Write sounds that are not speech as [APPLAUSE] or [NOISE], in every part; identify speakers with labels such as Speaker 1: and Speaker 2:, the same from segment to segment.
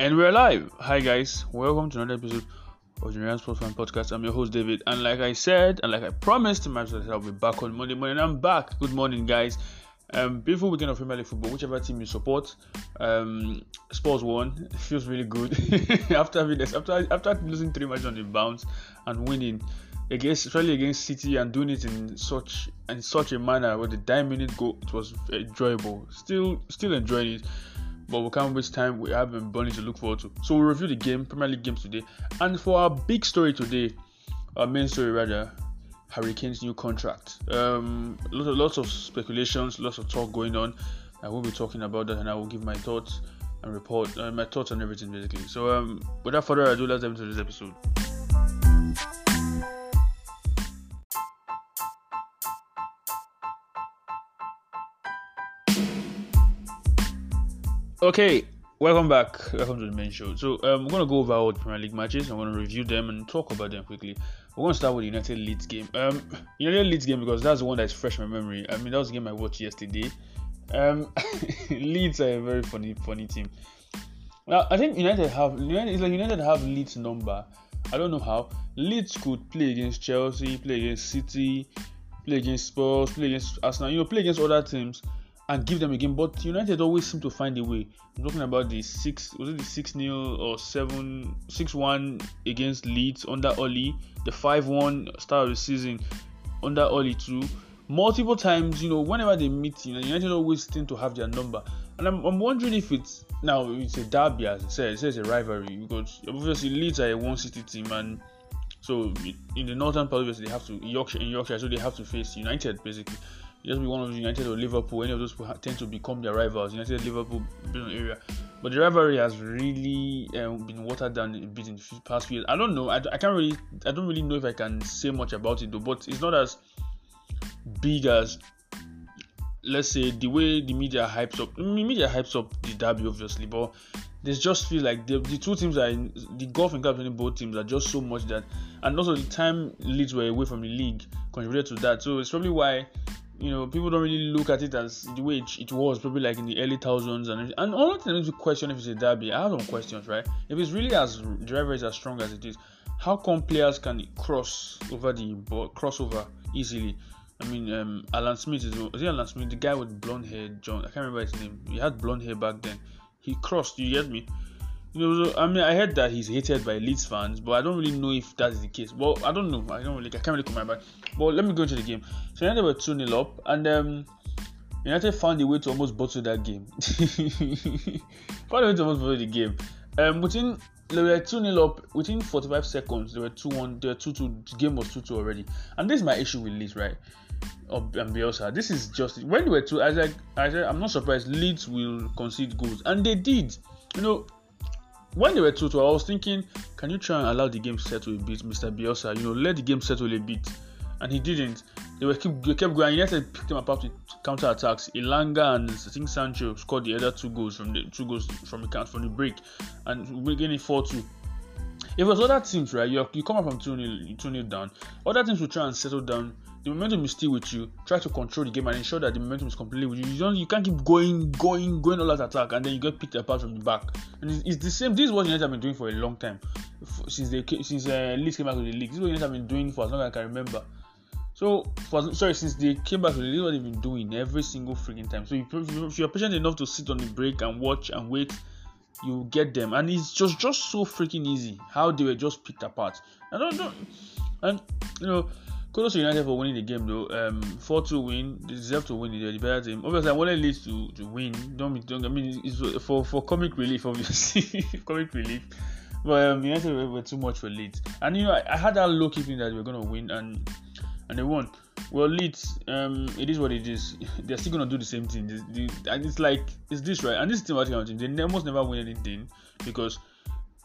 Speaker 1: And we're live. Hi guys, welcome to another episode of the Nigerian Sports Fan Podcast. I'm your host David, and like I said, and like I promised to myself, I'll be back on Monday morning. I'm back. Good morning, guys. Um, beautiful weekend of Premier League football. Whichever team you support, um, Spurs won. [LAUGHS] Feels really good [LAUGHS] after after after losing three matches on the bounce and winning against especially against City and doing it in such in such a manner with the 10 minute goal. It was enjoyable. Still still enjoying it but we can't waste time. We have a Burnley to look forward to. So we'll review the game, Premier League games today. And for our big story today, our main story rather, Harry Kane's new contract. Um, lots of, lots of speculations, lots of talk going on. I will be talking about that, and I will give my thoughts and report uh, my thoughts on everything basically. So um, without further ado, let's dive into this episode. Okay, welcome back. Welcome to the main show. So um, we're gonna go over all the Premier League matches. I'm gonna review them and talk about them quickly. We're gonna start with the United Leeds game. Um, [CLEARS THROAT] United Leeds game because that's the one that's fresh in my memory. I mean, that was the game I watched yesterday. Um, [LAUGHS] Leeds are a very funny, funny team. Now I think United have United is like United have Leeds number. I don't know how Leeds could play against Chelsea, play against City, play against Spurs, play against Arsenal. You know, play against other teams and give them a game. But United always seem to find a way. I'm talking about the six was it the six 0 or seven six one against Leeds under Ole, the five one start of the season under Ole too. Multiple times, you know, whenever they meet, you know, United always tend to have their number. And I'm, I'm wondering if it's now it's a derby as I said, it says a rivalry because obviously Leeds are a one city team and so in the northern part obviously they have to Yorkshire in Yorkshire, so they have to face United basically just be one of United or Liverpool. Any of those tend to become their rivals. United, Liverpool, area. But the rivalry has really um, been watered down a bit in the past few years. I don't know. I, I can't really. I don't really know if I can say much about it though. But it's not as big as let's say the way the media hypes up. Mean, media hypes up the derby obviously, but there's just feel like the, the two teams are in, the golf and captaining both teams are just so much that, and also the time Leeds were away from the league contributed to that. So it's probably why you know, people don't really look at it as the way it, it was probably like in the early thousands. And and all of them to question if it's a derby. I have some questions, right? If it's really as driver is as strong as it is, how come players can cross over the ball, cross over easily? I mean, um, Alan Smith is, is Alan Smith, the guy with blonde hair, John. I can't remember his name. He had blonde hair back then. He crossed. You get me? I mean, I heard that he's hated by Leeds fans, but I don't really know if that is the case. Well, I don't know. I don't really. I can't really comment. But let me go into the game. So United were two 0 up, and um, United found a way to almost bottle that game. [LAUGHS] found a way to almost bottle the game. Um, within they were 2 0 up within 45 seconds. They were 2 1. They were 2 2. The game was 2 2 already. And this is my issue with Leeds, right? Of and Bielsa. This is just when they were 2. I said, I said, I'm not surprised Leeds will concede goals. And they did. You know, when they were 2 2, I was thinking, can you try and allow the game settle a bit, Mr. Bielsa? You know, let the game settle a bit. And he didn't. They were keep they kept going. United picked them apart with counter attacks. Elanga and I think Sancho scored the other two goals from the two goals from the count from the break, and we're getting four two. If it was other teams, right, you, you come up from 2 0 two nil down, other teams will try and settle down. The momentum is still with you. Try to control the game and ensure that the momentum is completely with you. You don't, you can't keep going, going, going all out attack, and then you get picked apart from the back. And it's, it's the same. This is what United have been doing for a long time, since they since uh, Leeds came back to the league. This is what United have been doing for as long as I can remember. So, for, sorry, since they came back, this is what they've been doing every single freaking time. So, if you're patient enough to sit on the break and watch and wait, you get them. And it's just just so freaking easy how they were just picked apart. I don't know. And, you know, kudos to United for winning the game though. Um, 4 2 win, they deserve to win. They're the better team. Obviously, I wanted Leeds to, to win. Don't be, don't, I mean, it's for, for comic relief, obviously. [LAUGHS] comic relief. But um, United were, were, too much for Leeds. And, you know, I, I had that low keeping that we are to win. And and they won. Well, Leeds, um, it is what it is. [LAUGHS] They're still gonna do the same thing. And it's like it's this right, and this team team they almost never win anything because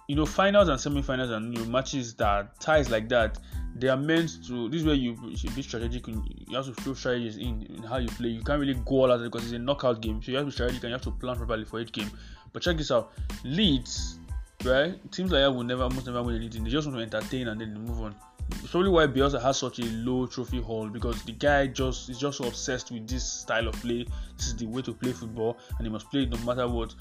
Speaker 1: you know finals and semi-finals and you know, matches that ties like that they are meant to. This way you should be strategic. You have to throw strategies in, in how you play. You can't really go all out because it's a knockout game, so you have to be strategic and you have to plan properly for each game. But check this out, Leeds, right? Teams like that will never, almost never win anything. They just want to entertain and then move on it's probably why Bielsa has such a low trophy haul because the guy just is just so obsessed with this style of play. This is the way to play football, and he must play it no matter what.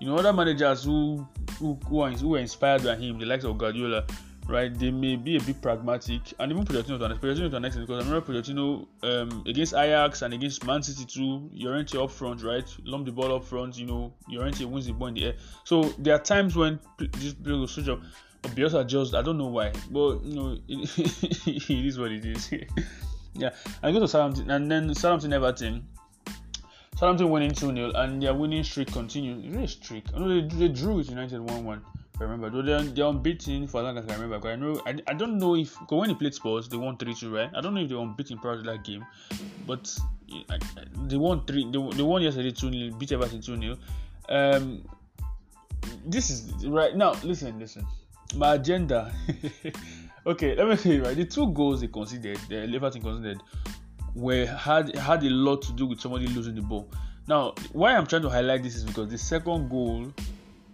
Speaker 1: You know, other managers who who who are, who are inspired by him, the likes of Guardiola, right? They may be a bit pragmatic, and even Pochettino to an Pochettino to an extent because I remember Pochettino um, against Ajax and against Man City too. Llorente up front, right? Lump the ball up front. You know, Llorente wins the ball in the air. So there are times when this player will switch up. Bielsa just I don't know why, but you know it, [LAUGHS] it is what it is. [LAUGHS] yeah, I go to Southampton and then Southampton Everton. Southampton winning 2 0 and their winning streak continues. Is a streak? I know they, they drew with United 1 1. I remember. They're, they're unbeaten for as long as I remember. I know I, I don't know if because when they played Spurs they won 3 2, right? I don't know if they were unbeaten prior to that game. But I, they won three they, they won yesterday 2 0, beat Everton 2 0. Um this is right now listen, listen. My agenda [LAUGHS] okay, let me say right. The two goals they considered, the Everton considered were had had a lot to do with somebody losing the ball. Now, why I'm trying to highlight this is because the second goal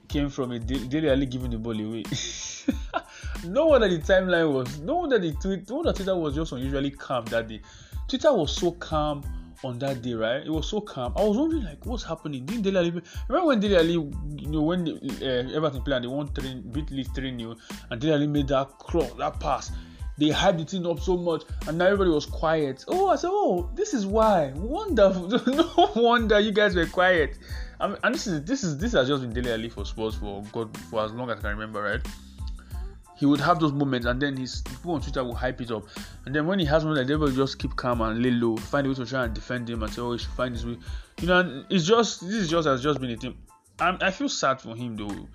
Speaker 1: came from a Dele Alli giving the ball away. [LAUGHS] no wonder the timeline was, no wonder the tweet, no wonder Twitter was just unusually calm that day. Twitter was so calm on that day, right? It was so calm. I was wondering like, what's happening? Didn't Dele Alli? Remember when Dele Alli, you know, when uh, Everton played and they won three, beat Leeds three 0 and Dele Alli made that cross, that pass they hyped the thing up so much and now everybody was quiet. Oh, I said, oh, this is why. Wonderful. [LAUGHS] no wonder you guys were quiet. I mean, and this is this is this has just been Dele Alli for Spurs for God for as long as I can remember, right? He would have those moments and then his people on Twitter will hype it up. And then when he has one, like they will just keep calm and lay low, find a way to try and defend him and say, Oh, he should find his way. You know, it's just this is just has just been a thing. i I feel sad for him though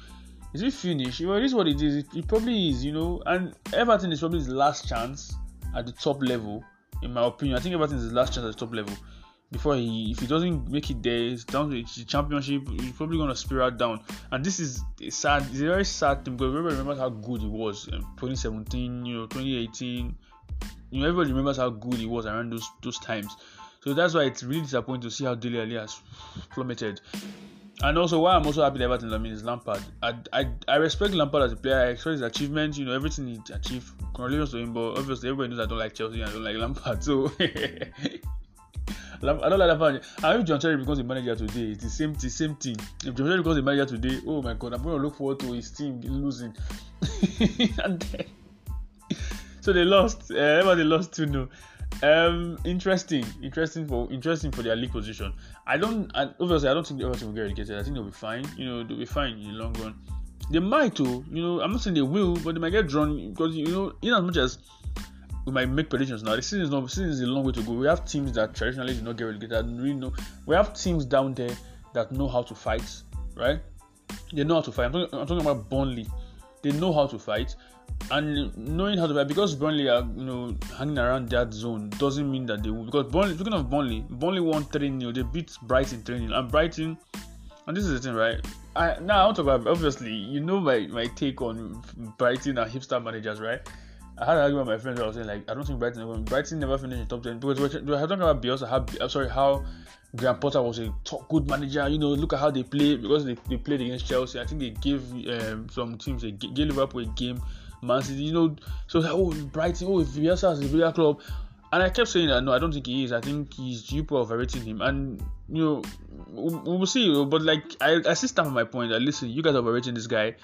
Speaker 1: is it finished? Well, it is what it is. It, it probably is, you know. And Everton is probably his last chance at the top level, in my opinion. I think Everton is his last chance at the top level. Before he, if he doesn't make it there, it's down to the championship. He's probably gonna spiral down, and this is a sad. It's a very sad thing because everybody remembers how good he was in 2017, you know, 2018. You know, everybody remembers how good he was around those those times. So that's why it's really disappointing to see how Dele has plummeted. And also, why I'm also happy I mean is Lampard. I, I I respect Lampard as a player. I respect his achievements. You know everything he achieved. Congratulations to him. But obviously, everybody knows I don't like Chelsea. I don't like Lampard. So [LAUGHS] I don't like Lampard. And if John Terry becomes a manager today, it's the same the same thing. If John Terry becomes a manager today, oh my God, I'm going to look forward to his team losing. [LAUGHS] so they lost. Uh, Everton lost two 0 um, interesting, interesting for interesting for their league position. I don't, I, obviously, I don't think Everton will get relegated. I think they'll be fine. You know, they'll be fine in the long run. They might too. You know, I'm not saying they will, but they might get drawn because you know, in as much as we might make predictions now, the season is not, season is a long way to go. We have teams that traditionally do not get relegated. Really know, we have teams down there that know how to fight, right? They know how to fight. I'm talking, I'm talking about Burnley. They know how to fight and knowing how to fight because Burnley are you know hanging around that zone doesn't mean that they will because Burnley speaking of Burnley Burnley won 3 0 they beat Brighton 3 0 and Brighton and this is the thing right I now I want to talk about obviously you know my my take on Brighton and hipster managers right I had an argument with my friends I was saying like I don't think Brighton Brighton never finished in top 10 because we're, we're talking about Bielsa how I'm sorry how Graham Potter was a top, good manager. You know, look at how they play because they, they played against Chelsea. I think they gave um, some teams they gave Liverpool a game Man City, you know. So oh, Brighton, oh, Bielsa has a bigger club, and I kept saying that no, I don't think he is. I think he's of overrating him, and you know, we will see. Oh, but like, I, I still stand on my point that listen, you guys are overrating this guy.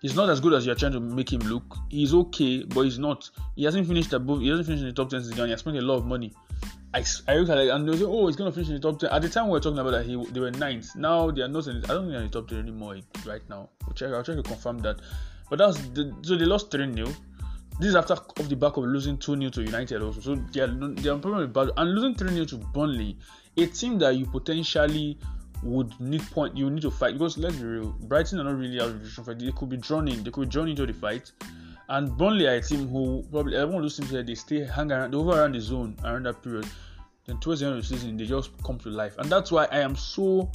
Speaker 1: He's not as good as you're trying to make him look. He's okay, but he's not. He hasn't finished above. He hasn't finished in the top ten season. He has spent a lot of money. I, I look at it and they say, oh, he's gonna finish in the top ten. At the time we were talking about that, he they were ninth. Now they are not. In, I don't think they're in the top ten anymore right now. I'll check. I'll try to confirm that. But that's the, so they lost 3 0. This is after off the back of losing 2 0 to United also. So they are they are probably bad and losing 3 0 to Burnley, a team that you potentially would need point you need to fight because let's be real, Brighton are not really out of the fight. They could be drawn in, they could be drawn into the fight. And Burnley are a team who probably everyone teams here they stay hang around they over around the zone around that period. Then towards the end of the season they just come to life. And that's why I am so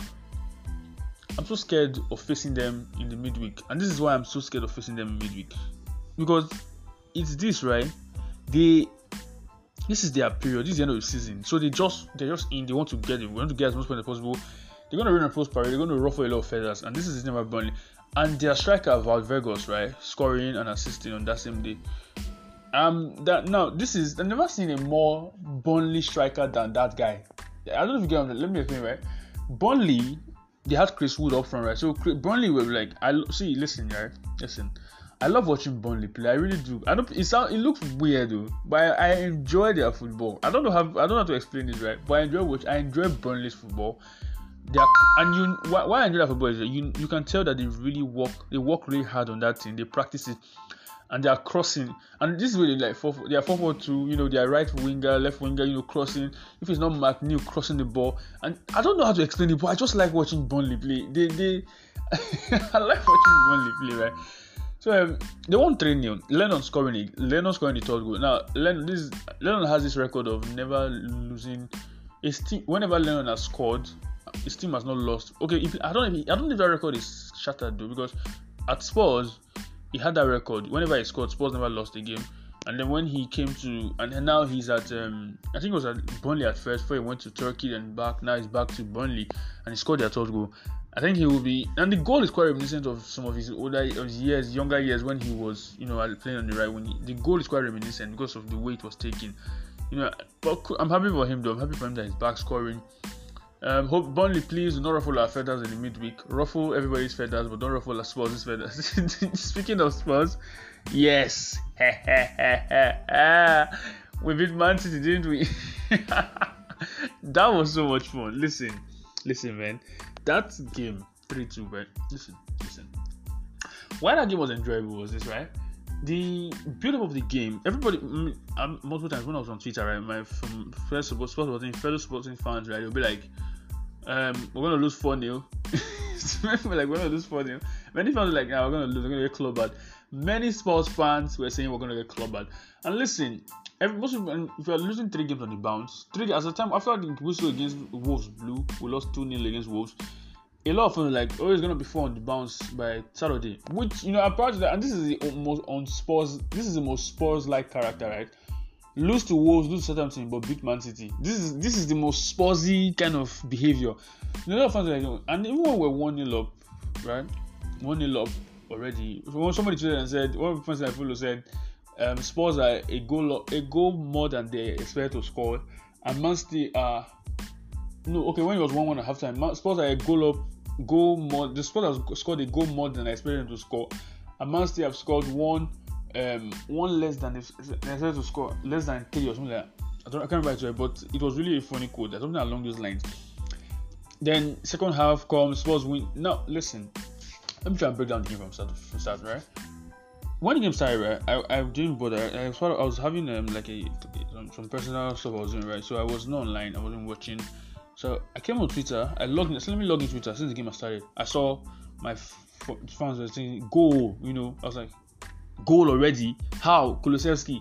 Speaker 1: I'm so scared of facing them in the midweek, and this is why I'm so scared of facing them in midweek because it's this right. They this is their period. This is the end of the season, so they just they're just in. They want to get it. We want to get as much points as possible. They're to run a post parade. They're to ruffle a lot of feathers, and this is never Burnley. And their striker Wout Weghorst, right, scoring and assisting on that same day. Um, that now this is I've never seen a more Burnley striker than that guy. I don't know if you get on. Let me explain, right? Burnley they had Chris Wood up front, right? So Burnley were like, I see, listen, right, listen. I love watching Burnley play. I really do. I don't. It sound. It looks weird though, but I, I enjoy their football. I don't know how. I don't know how to explain it right, but I enjoy watch. I enjoy Burnley's football. They are, and you. Why, why I enjoy that football is that you you can tell that they really work. They work really hard on that thing. They practice it and they are crossing. And this is really like four, they are four four two. You know, they are right winger, left winger. You know, crossing. If it's not McNeil crossing the ball, and I don't know how to explain it, but I just like watching Burnley play. They they, [LAUGHS] I like watching Burnley play, right? So um, they won 3 0. Lennon scoring it. Lennon scoring the third goal. Now Lennon this Lennon has this record of never losing his team whenever Lennon has scored, his team has not lost. Okay, if I don't if I don't know if that record is shattered though, because at Spurs he had that record. Whenever he scored, Spurs never lost a game. And then when he came to, and now he's at, um, I think it was at Burnley at first, before he went to Turkey and back. Now he's back to Burnley, and he scored their third goal. I think he will be, and the goal is quite reminiscent of some of his older years, younger years when he was, you know, playing on the right. wing. the goal is quite reminiscent because of the way it was taken. You know, but I'm happy for him though. I'm happy for him that he's back scoring. Um, hope Burnley, please do not ruffle our feathers in the midweek. Ruffle everybody's feathers, but don't ruffle our Spurs' feathers. [LAUGHS] Speaking of Spurs, yes, [LAUGHS] we beat Man City, didn't we? [LAUGHS] that was so much fun. Listen, listen, man. That game, three-two, man. Listen, listen. Why that game was enjoyable was this, right? The build-up of the game, everybody, um, multiple times when I was on Twitter, right, my from first sports sporting fellow sporting fans, right, they'll be like, um, we're gonna lose four 0 [LAUGHS] like we're gonna lose four 0 Many fans were like, yeah, we're gonna lose, we're gonna get clubbed. Many sports fans were saying we're gonna get clubbed. And listen, every, most of, if you're losing three games on the bounce, three as a time after the whistle against Wolves blew, we lost two 0 against Wolves a lot of fans like, oh, it's gonna be four on the bounce by Saturday. Which you know, apart from that, and this is the most on Spurs. This is the most Spurs-like character, right? Lose to Wolves, lose to Southampton, but beat Man City. This is this is the most Spursy kind of behavior. You know, a lot of fans like, and even when we're one 0 up, right? One 0 up already. Somebody tweeted and said, one of the fans I follow said, um, Spurs are a goal a goal more than they expect to score, and Man City are no okay when it was one one at halftime. Spurs are a goal up goal more. The Spurs has scored a goal more than I expected to score. And Man City have scored one, um, one less than they expected to score, less than three or something like that. I don't, I can't remember it, but it was really a funny quote. Something along those lines. Then second half comes, Spurs win. Now listen, let me try and break down the game from start to start, right? When the game started, right, I, I didn't bother. I was, I was having um, like a some personal stuff I was doing, right? So I was not online. I wasn't watching so I came on Twitter. I logged in. So let me log in Twitter since the game has started. I saw my f- fans were saying goal. You know, I was like, goal already? How? Kulusevski.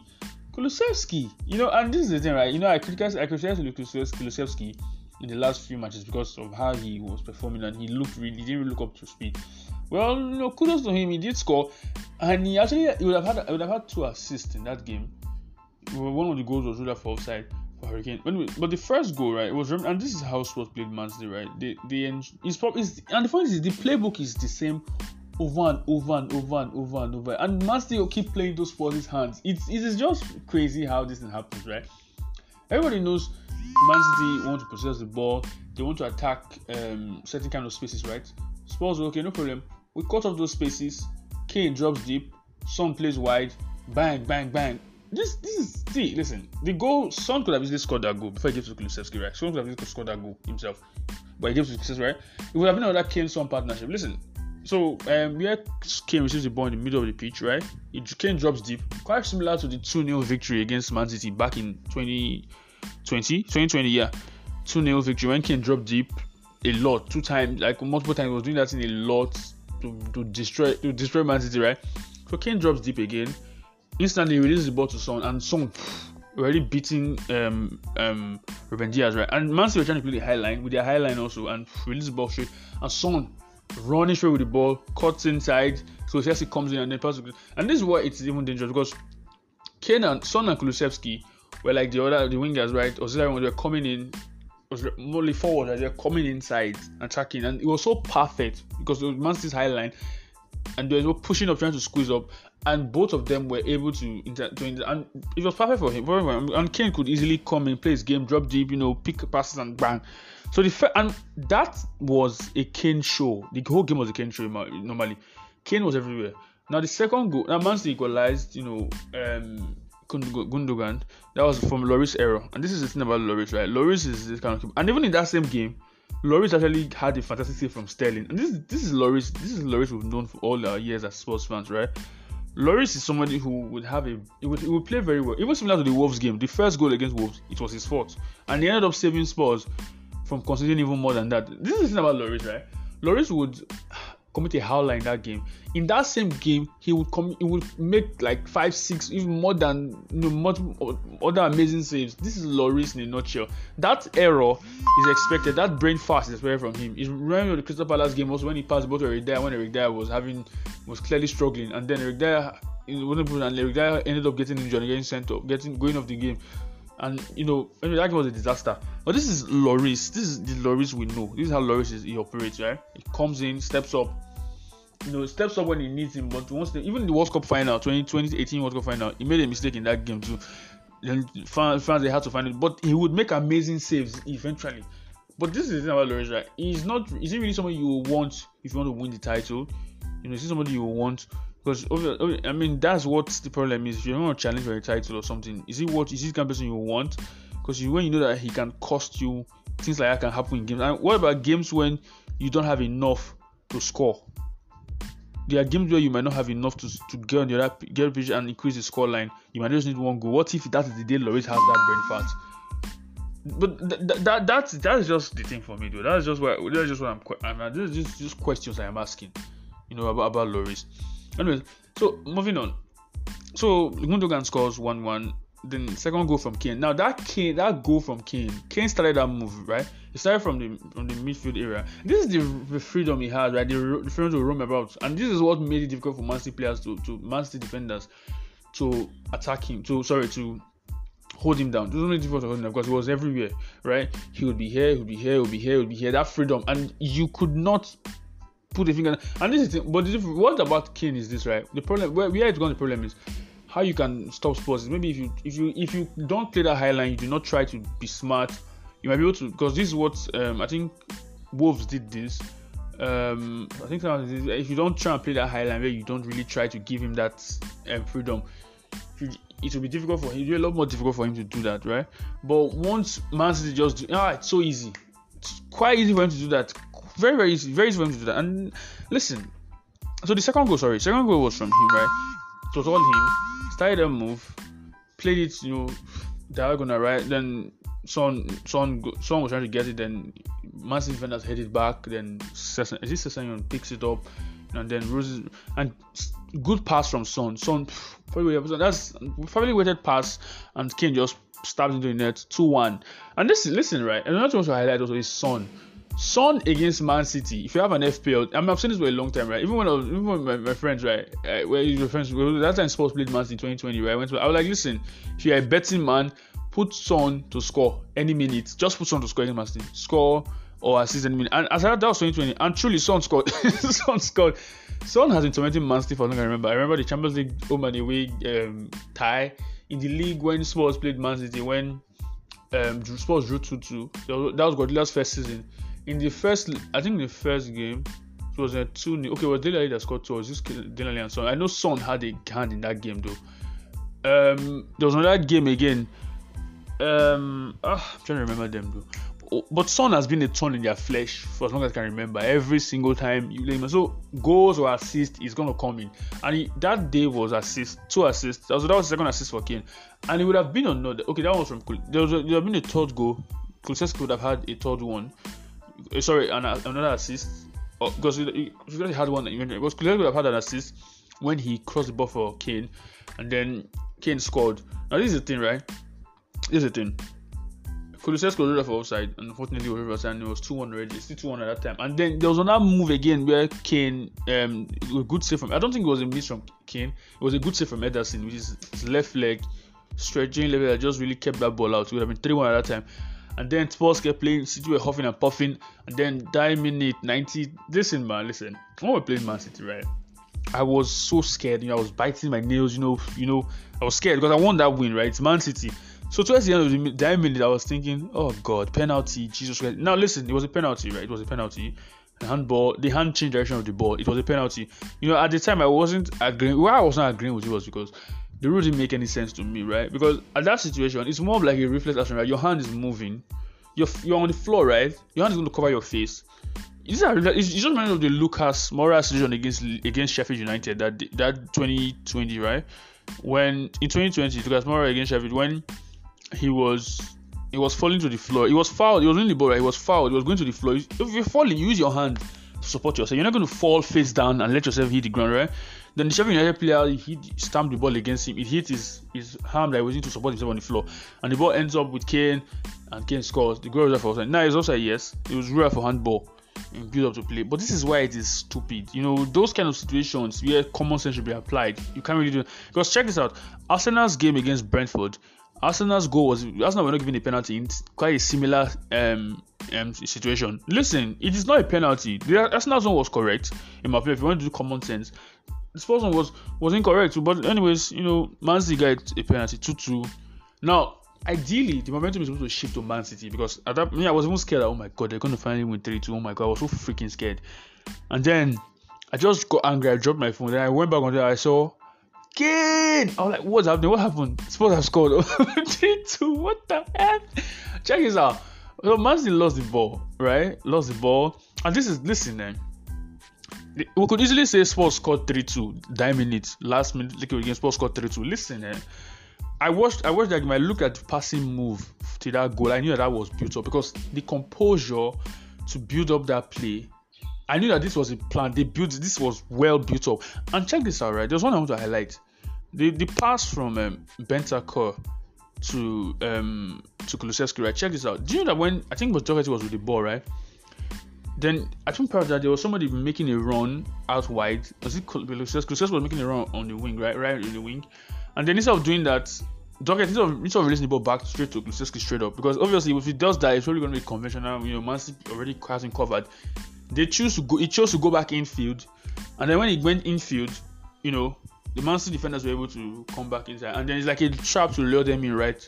Speaker 1: Kulusevski. You know, and this is the thing, right? You know, I criticized I criticized Kulusevski in the last few matches because of how he was performing and he looked really he didn't really look up to speed. Well, you know, kudos to him. He did score, and he actually he would have had he would have had two assists in that game. One of the goals was ruled for offside for Harry Kane. When but the first goal, right, was and this is how Spurs played Man City, right? The the it's probably and the point is the playbook is the same over and over and over and over and over. And Man City will keep playing those Spurs' hands. It's it is just crazy how this thing happens, right? Everybody knows Man City want to possess the ball. They want to attack um, certain kind of spaces, right? Spurs, okay, no problem. We cut off those spaces. Kane drops deep. Son plays wide. Bang, bang, bang this this is see listen the goal Son could have easily scored that goal before he gave to Kulusevski right? Son could have easily scored that goal himself but he gave to Kulusevski right? It would have been another Kane Son partnership. Listen so um where Kane receives the ball in the middle of the pitch right? It, Kane drops deep quite similar to the 2-0 victory against Man City back in 2020 2020 yeah. 2-0 victory. When Kane dropped deep a lot two times like multiple times he was doing that in a lot to, to destroy to destroy Man City right? So Kane drops deep again instantly releases the ball to Son, and Son already beating um um Ruben Dias, right? And Man City were trying to play the high line with their high line also and release the ball straight. And Son running straight with the ball, cuts inside, so Chelsea comes in and then passes. And this is why it's even dangerous because Kane and Son and Kulusevski were like the other the wingers, right? Auxiliary ones were coming in was mostly forward as they're coming inside attacking and it was so perfect because it was Man City's high line and they were pushing up, trying to squeeze up, and both of them were able to inter- to inter- and it was perfect for him. And Kane could easily come in, play his game, drop deep, you know, pick passes and bang. So the fa- and that was a Kane show. The whole game was a Kane show normally. Kane was everywhere. Now the second goal, now Man equalized, you know, um, Gundogan. That was from Lloris error, and this is the thing about Lloris, right? Lloris is this kind of, and even in that same game, Lloris actually had a fantastic save from Sterling, and this this is Lloris. This is Lloris we've known for all our years as sports fans, right? Lloris is somebody who would have a he would, he would play very well, even similar to the Wolves game. The first goal against Wolves, it was his fault, and he ended up saving Spurs from conceding even more than that. This is the thing about Lloris, right? Lloris would commit a howler in that game. In that same game, he would come, he would make like five, six, even more than you know, much other amazing saves. This is Lloris in a nutshell. That error is expected. That brain fast is expected from him. It's remember the Crystal Palace game also when he passed both Eric Dier when Eric Dier was having was clearly struggling, and then Eric wasn't and Eric Dier ended up getting injured, getting sent off, getting going off the game. And you know, that game was a disaster. But this is Lloris. This is the Lloris we know. This is how Lloris is, he operates, right? He comes in, steps up, you know, steps up when he needs him. But once the, even the World Cup final, 20, 2018 World Cup final, he made a mistake in that game too. Then fans, fans they had to find it, but he would make amazing saves eventually. But this is the thing about Lloris, right? He's not. Is he really somebody you want if you want to win the title? You know, is he somebody you want? Because I mean, that's what the problem is. If you want to challenge for a title or something, is he what is he the kind of person you want? Because when you know that he can cost you, things like that can happen in games. And what about games when you don't have enough to score? There are games where you might not have enough to, to get on the get pitch and increase the score line. You might just need one goal. What if that is the day Lloris has that brain fat? But th- th- that that's that's just the thing for me, though. That's just what that's just what I'm. I'm this is just, just questions I am asking, you know, about about Lloris. Anyways, so moving on. So Gundogan scores one one then second goal from Kane. Now that Kane, that goal from Kane, Kane started that move, right? He started from the from the midfield area. This is the, the freedom he had, right? The, the freedom to roam about, and this is what made it difficult for Man City players to to Man City defenders to attack him. To sorry to hold him down. It was only difficult to hold him down because he was everywhere, right? He would be here, he would be here, he would be here, he would be here. That freedom, and you could not put a finger. And this is, but the, what about Kane is this, right? The problem where where it's gone. The problem is how you can stop Spurs maybe if you if you if you don't play that high line, you do not try to be smart. You might be able to because this is what um, I think Wolves did this. Um, I think if you don't try and play that high line where you don't really try to give him that um, freedom, it will be difficult for him. It'll be a lot more difficult for him to do that, right? But once Man City just do, ah, it's so easy. It's quite easy for him to do that. Very very easy, very easy for him to do that. And listen, so the second goal, sorry, second goal was from him, right? It was all him started a move, played it, you know, diagonal right. Then Son, Son, Son was trying to get it. Then massive defenders headed back. Then Sesson, is this Sessegnon picks it up, and then Rose and good pass from Son. Son probably that's probably weighted pass, and Kane just stabs into the net, two one. And this listen right, and another thing to highlight also is Son. Son against Man City. If you have an FPL, I mean, I've seen this for a long time, right? Even when I was, even when my, my friends, right, uh, where your friends, that time Spurs played Man City 2020, right? I went to, I was like, listen, if you're a betting man, put Son to score any minute. Just put Son to score any Man City, score or assist any minute. And as I that was 2020, and truly Son scored. [LAUGHS] Son scored. Son has been tormenting Man City for long. I remember. I remember the Champions League home and away um, tie in the league when Spurs played Man City when um, Spurs drew 2-2. That was Guardiola's first season in the first, I think the first game, it was a 2 0. Okay, well, Dele that scored two. It was just Dele and Son. I know Son had a hand in that game, though. Um, there was another game again. Um, ah, I'm trying to remember them, though. Oh, but Son has been a thorn in their flesh for as long as I can remember. Every single time you play him, so goals or assist is gonna come in. And he, that day was assist, two assists. That was, was the second assist for Kane, and it would have been another. Okay, that was from was there would have been a third goal. Kulusevski would have had a third one. Uh, sorry, an, another assist. Oh, because he, he had one. Because Kulele would have had an assist when he crossed the ball for Kane, and then Kane scored. Now this is the thing, right? This is the thing. Kulusevski was for offside. Unfortunately, was offside, and it was 2 1 already. Still 2 1 at that time. And then there was another move again where Kane, um, a good save from. I don't think it was a miss from Kane. It was a good save from Ederson, which is his left leg stretching level that just really kept that ball out. It would have been 3 1 at that time and then Spurs kept playing, City were huffing and puffing, and then that minute 90. Listen, man, listen. When we played Man City, right? I was so scared. You know, I was biting my nails. You know, you know, I was scared because I won that win, right? It's Man City. So towards the end of the that minute, I was thinking, oh God, penalty, Jesus Christ. Now listen, it was a penalty, right? It was a penalty. The handball, the hand change direction of the ball. It was a penalty. You know, at the time I wasn't agreeing. Why I was not agreeing with it was because the rule didn't make any sense to me, right? Because at that situation, it's more like a reflex action, right? Your hand is moving, you're you're on the floor, right? Your hand is going to cover your face. This is it's just reminded of the Lucas Moura situation against against Sheffield United that that 2020, right? When in 2020, Lucas Moura against Sheffield, when he was he was falling to the floor. He was fouled. He was in the ball. Right? He was fouled. He was going to the floor. If you're falling, use your hand to support yourself. You're not going to fall face down and let yourself hit the ground, right? Then the Sheffield United player he stamped the ball against him. It hit his his arm that he was using to support himself on the floor, and the ball ends up with Kane, and Kane scores. The goal was for offside. Now it's also yes. It was real for handball and build up to play. But this is why it is stupid. You know, those kind of situations where common sense should be applied. You can't really do it. Because check this out. Arsenal's game against Brentford, Arsenal's goal was Arsenal were not given a penalty in quite a similar um, um, situation. Listen, it is not a penalty. The Arsenal's one was correct in my opinion. If you want to do common sense, the Spurs one was was incorrect. But anyways, you know, Man City got a penalty two two. Now, ideally, the momentum is supposed to shift to Man City because at that me, I was even scared. Oh my god, they're going to finally win three two. Oh my god, I was so freaking scared. And then I just got angry. I dropped my phone. Then I went back on there. I saw Kane! I was like, what's happening? What happened? Spurs have scored [LAUGHS] 3 2. What the heck? Check this out. So Man City lost the ball, right? Lost the ball. And this is, listen, then. Eh? We could easily say Spurs scored 3 2, nine minutes, last minute, like against Spurs scored 3 2. Listen, eh? I watched I watched that game. I looked at the passing move to that goal. I knew that, that was built up because the composure to build up that play I knew that this was a plan. They built this was well built up. And check this out, right? There's one I want to highlight. The the pass from um, to um to Kulusevski, right? Check this out. Do you know that when I think it was with the ball, right? Then I think part of that there was somebody making a run out wide. Was it Kulusevski? Kulusevski was making a run on the wing, right? Right in the wing. And then instead of doing that, Doggett instead of, instead of releasing the ball back straight to Kulusevski straight up, because obviously if he does that, it's probably going to be conventional. You know, Man City already has him covered. They choose to go. He chose to go back infield, and then when he went infield, you know, the Man City defenders were able to come back inside, and then it's like a trap to lure them in, right?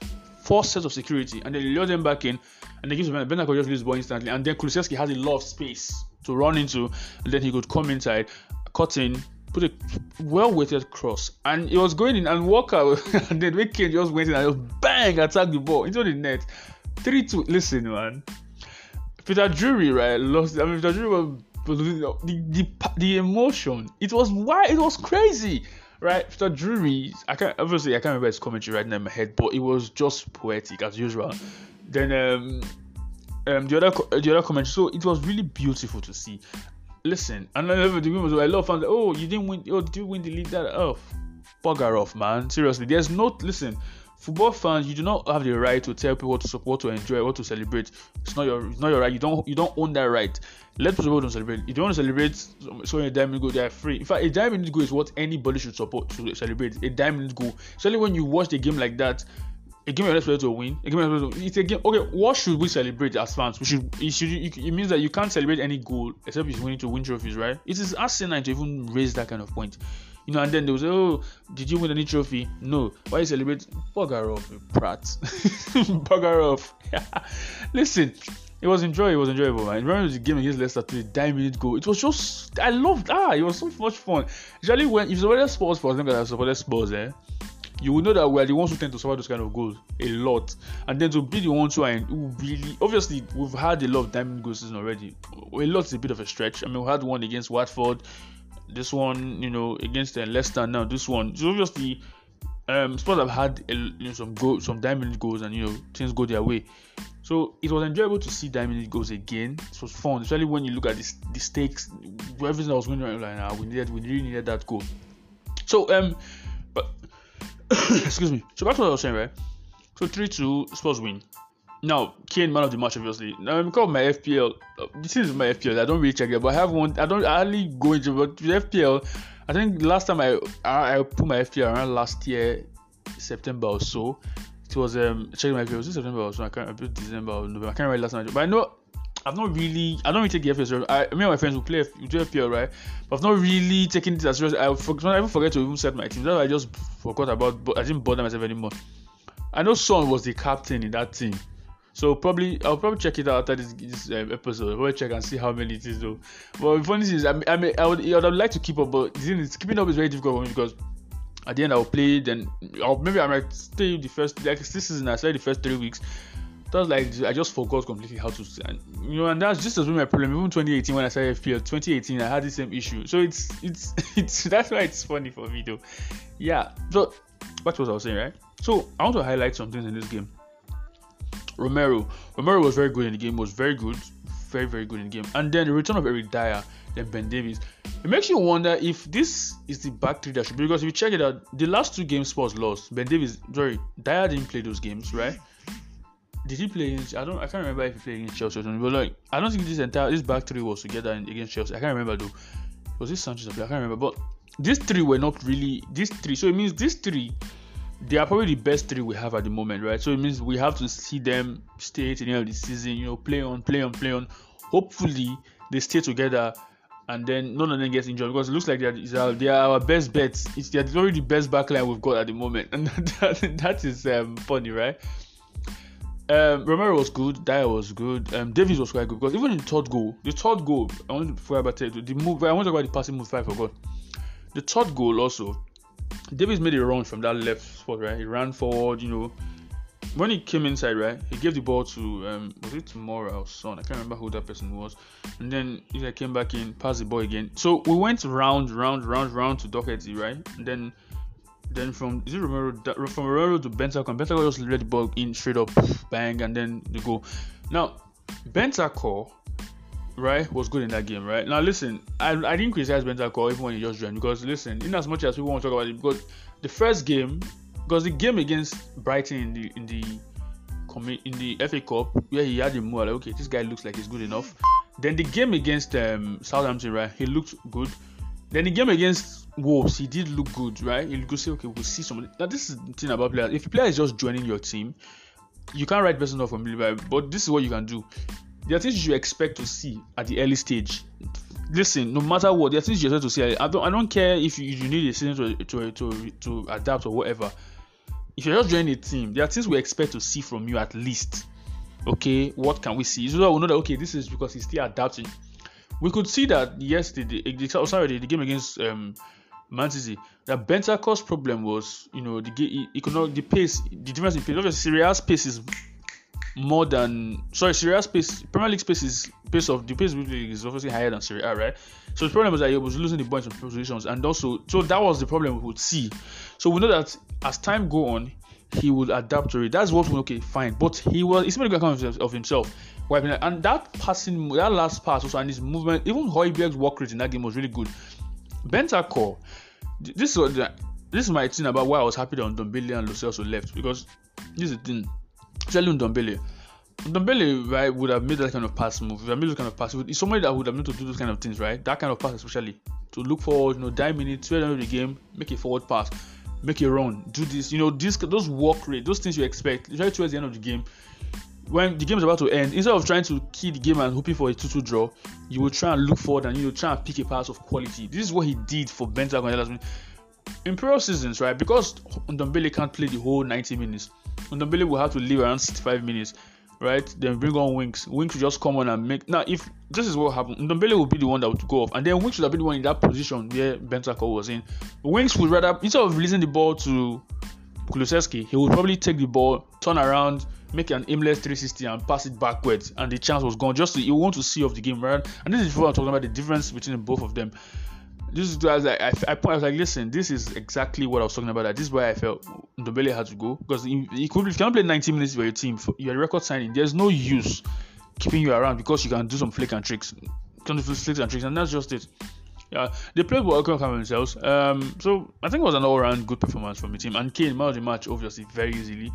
Speaker 1: Four sets of security, and then lure them back in, and they give them Bentancur just lose ball instantly, and then Kulusevski has a lot of space to run into, and then he could come inside, cut in, put a well weighted cross, and it was going in, and Walker, [LAUGHS] and then Kane just went in and just bang attacked the ball into the net. 3 2. Listen, man. Peter Drury, right, lost. I mean, Peter Drury was the, the the emotion. It was why it was crazy, right? Peter Drury, I can't obviously I can't remember his commentary right now in my head, but it was just poetic as usual. Then um um the other the other commentary, so it was really beautiful to see. Listen, and I love the was I love fans. Oh, you didn't win. Oh, did you win the league? That oh, bugger off, man. Seriously, there's no listen football fans you do not have the right to tell people what to support to enjoy what to celebrate. It's not your it's not your right. You don't you don't own that right. Let people don't celebrate. If you want to celebrate so a diamond goal they are free. In fact a diamond goal is what anybody should support to celebrate. A diamond goal. Especially when you watch the game like that a game you're expected to win. A game you're to it's a game okay what should we celebrate as fans? We should it should it means that you can't celebrate any goal except if you're winning to win trophies right? It is asinine to even raise that kind of point you know, and then they will say, "Oh, did you win any trophy?" No. Why you celebrate? Bugger off, prat. [LAUGHS] Bugger off. [LAUGHS] Listen, it was enjoyable. It was enjoyable, man. Remember the game against Leicester to the nine minute goal. It was just I loved ah, it was so much fun. Usually when if you supported Spurs for example, I supported Spurs, eh, you will know that we are the ones who tend to score those kind of goals a lot. And then to be the ones who are who really obviously we've had a lot of diamond goals season already. A lot is a bit of a stretch. I mean we had one against Watford this one, you know, against uh, Leicester now. This one, so obviously, um, Spurs have had a, you know, some goals, some diamond goals, and you know things go their way. So it was enjoyable to see diamond goals again. It was fun, especially when you look at the, the stakes, everything that was going on. Like, now, we needed, we really needed that goal. So um, but [COUGHS] excuse me. So back to what I was saying, right? So three two Spurs win. Now, Kane, man of the match, obviously. Now, because my FPL, this is my FPL. I don't really check it, but I have one. I don't. I hardly go into, but the FPL, I think last time I I, I put my FPL around last year, September or so. It was um checking my FPL. Was it September or so? I can't. I December or November. I can't remember last time. But I know I've not really, I don't really take the FPL. I, me and my friends will play, we do FPL, right? But I've not really taken it as serious. I, for, I even forget to even set my team. That's I just forgot about, but I didn't bother myself anymore. I know Son was the captain in that team. So probably I'll probably check it out after this, this um, episode. We'll check and see how many it is though. But the funny thing is, I, I mean, I would, I would like to keep up, but is, keeping up is very difficult for me because at the end I'll play. Then maybe I might stay the first like this season. I started the first three weeks. That's like I just forgot completely how to, and you know, and that's just as my problem. Even 2018 when I started FPL, 2018 I had the same issue. So it's it's [LAUGHS] it's that's why it's funny for me though. Yeah. So that's what I was saying, right? So I want to highlight some things in this game. Romero. Romero was very good in the game, was very good, very, very good in the game. And then the return of Eric Dier, then Ben Davies. It makes you wonder if this is the back three that should be because if you check it out, the last two games Spurs lost. Ben Davies, sorry, Dyer didn't play those games, right? Did he play? I don't. I can't remember if he played against Chelsea or something. But like, I don't think this entire this back three was together against Chelsea. I can't remember though. Was this Sanchez? I can't remember. But these three were not really these three. So it means these three they are probably the best three we have at the moment, right? So it means we have to see them stay to the end of the season, you know, play on, play on, play on. Hopefully they stay together and then none of them gets injured because it looks like they are, they are our best bets. It's they're already the best backline we've got at the moment, [LAUGHS] and that, that is um, funny, right? Um, Romero was good, Dier was good, um, Davies was quite good because even in the third goal, the third goal, I want to forget about it, the move, I want to talk about the passing move, I forgot. The third goal also, Davies made a run from that left spot, right? He ran forward, you know. When he came inside, right, he gave the ball to um, was it Moura or Son? I can't remember who that person was. And then he came back in, passed the ball again. So we went round, round, round, round to Doherty, right? And then then from is it Romero from Romero to Bentancur, Bentancur just let the ball in straight up, bang, and then the goal. Now Bentancur right, was good in that game, right? Now, listen, I, I didn't criticize Bentancur even when he just joined because, listen, in as much as we want to talk about it, because the first game, because the game against Brighton in the in the in the FA Cup, where he had him more like, okay, this guy looks like he's good enough. Then the game against um, Southampton, right, he looked good. Then the game against Wolves, he did look good, right? You could say, okay, we'll see somebody. Now, this is the thing about players. If a player is just joining your team, you can't write person off from but this is what you can do there are things you expect to see at the early stage. Listen, no matter what, there are things you expect to see. I don't, I don't care if you, you need a season to, to, to, to adapt or whatever. If you're just joining a team, there are things we expect to see from you at least. Okay, what can we see? So we know that okay, this is because he's still adapting. We could see that yesterday, the, sorry, the game against um, Man City, that Bentancur's problem was, you know, the he, he could not the pace, the difference in pace. Obviously, Serie pace is more than sorry Serie A space Premier League space is pace of the pace of the league is obviously higher than Serie A, right? So the problem was that he was losing the points of positions, and also so that was the problem we would see. So we know that as time go on, he would adapt to it. That's what okay, fine. But he was he's made a good account of himself. And that passing, that last pass also, and his movement, even Højbjerg's work rate in that game was really good. Bentancur, this is this is my thing about why I was happy that Ndombele and Lo left because this is the thing especially Ndombele. Ndombele, right, would have made that kind of pass move. Would have made that kind of pass. He's somebody that would have known to do those kind of things, right? That kind of pass, especially to look forward, you know, die minutes, right end of the game, make a forward pass, make a run, do this, you know, this those work rate, those things you expect, right towards the end of the game. When the game is about to end, instead of trying to kill the game and hoping for a 2-2 draw, you will try and look forward and you know try and pick a pass of quality. This is what he did for Bentancur in previous seasons, right? Because Ndombele can't play the whole 90 minutes, Ndombele will have to leave around 65 minutes, right? Then bring on Winks. Winks will just come on and make. Now, if this is what happened, Ndombele will be the one that would go off, and then Winks would have been the one in that position where Bentancur was in. Winks would rather instead of releasing the ball to Kulusevski, he would probably take the ball, turn around, make an aimless 360 and pass it backwards, and the chance was gone. Just to, you want to see of the game, right? And this is what I'm talking about the difference between both of them this is I was like I, I, I was like listen this is exactly what I was talking about that this is why I felt Ndombele had to go. Because he, he could you cannot play 90 minutes for your team for your record signing. There's no use keeping you around because you can do some flick and tricks. Can do flicks and tricks and that's just it. Yeah they played well for themselves. Um so I think it was an all-round good performance from the team. And Kane man of the match obviously very easily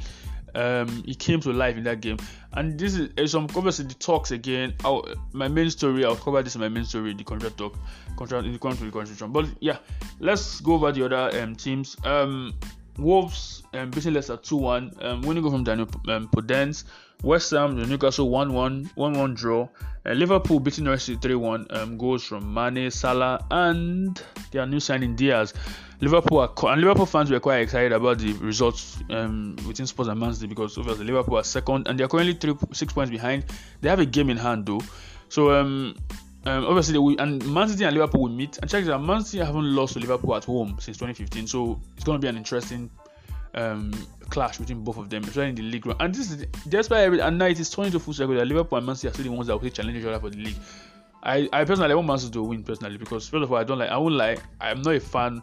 Speaker 1: um, he came to life in that game. And this is uh, some obviously the talks again. I'll, my main story, I'll cover this in my main story, the contract talk, contract in the contract constitution. But yeah, let's go over the other um, teams. Um, Wolves um, beating Leicester 2 1, um, winning from Daniel um, Podence. West Ham, Newcastle 1 1, 1 1 draw. Uh, Liverpool beating Norwich 3 1, um, goals from Mane, Salah, and their new signing Diaz. Liverpool are, and Liverpool fans were quite excited about the results um, within Spurs and Man because obviously Liverpool are second and they are currently three, six points behind. They have a game in hand though. So um, um, obviously, will, and Man City and Liverpool will meet. And check that Man City haven't lost to Liverpool at home since 2015, so it's going to be an interesting um, clash between both of them, especially in the league run. And this is despite every and now it is turning to full circle that Liverpool and Man City are still the ones that will challenge each other for the league. I, I personally I want Man City to win personally because first of all I don't like I won't lie I'm not a fan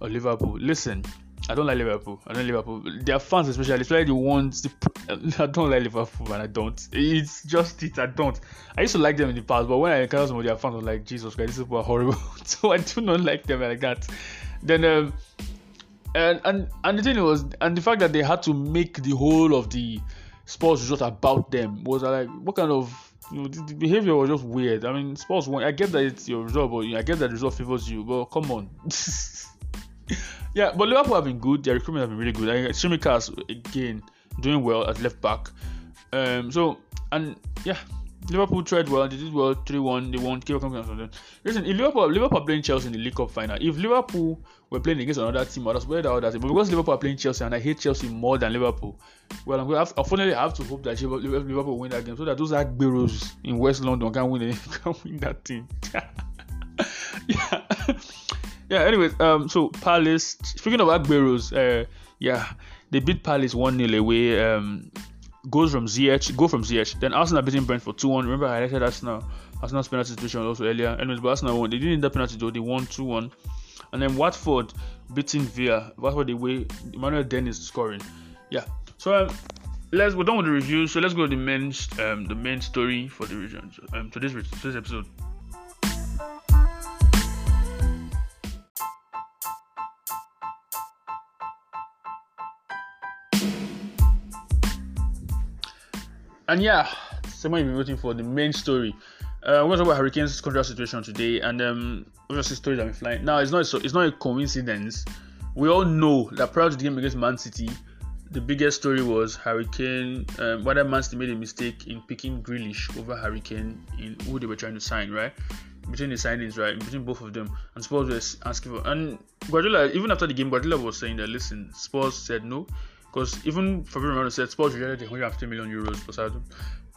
Speaker 1: of Liverpool. Listen, I don't like Liverpool. I don't like Liverpool. Their fans, especially, especially the ones. I don't like Liverpool, and I don't. It's just it. I don't. I used to like them in the past, but when I encounter some of their fans, I'm like, Jesus Christ, these people are horrible. [LAUGHS] so I do not like them like that. Then, um, and and and the thing was, and the fact that they had to make the whole of the sports result about them was like, what kind of you know, the, behavior was just weird. I mean, sports one. I get that it's your result, but I get that the result favors you. But come on. [LAUGHS] [LAUGHS] yeah, but Liverpool have been good. Their recruitment have been really good. I Tsimikas again doing well at left back. Um, so and yeah, Liverpool tried well. They did well. Three one. They won. Keep confidence on. Listen, if Liverpool Liverpool playing Chelsea in the League Cup final, if Liverpool were playing against another team, or that's where the other team. But because Liverpool are playing Chelsea and I hate Chelsea more than Liverpool, well, I'm going to have, unfortunately I have to hope that Liverpool win that game so that those Agberos in West London can win. [LAUGHS] Can win that team. [LAUGHS] yeah yeah, anyways, um, so Palace. Speaking of Agberos, uh, yeah, they beat Palace one 0 away. Um, goes from Ziyech, go from Ziyech. Then Arsenal beating Brentford two one. Remember I highlighted Arsenal, Arsenal's penalty situation also earlier. Anyways, but Arsenal won. They didn't need that penalty though. They won two one. And then Watford beating Villa. Watford the way Emmanuel Dennis scoring. Yeah. So um, let's we're done with the review. So let's go to the main um the main story for the region. Um, today's today's episode. And yeah, someone you've been waiting for the main story. Uh, we're going to talk about Harry Kane's contract situation today, and um, obviously stories that been flying. Now, it's not so it's not a coincidence. We all know that prior to the game against Man City, the biggest story was Harry Kane. Um, whether Man City made a mistake in picking Grealish over Harry Kane in who they were trying to sign, right? Between the signings, right? Between both of them, and Spurs was asking for. And Guardiola, even after the game, Guardiola was saying that listen, Spurs said no because even Fabrizio Romano said Spurs rejected 150 million euros for Sadio.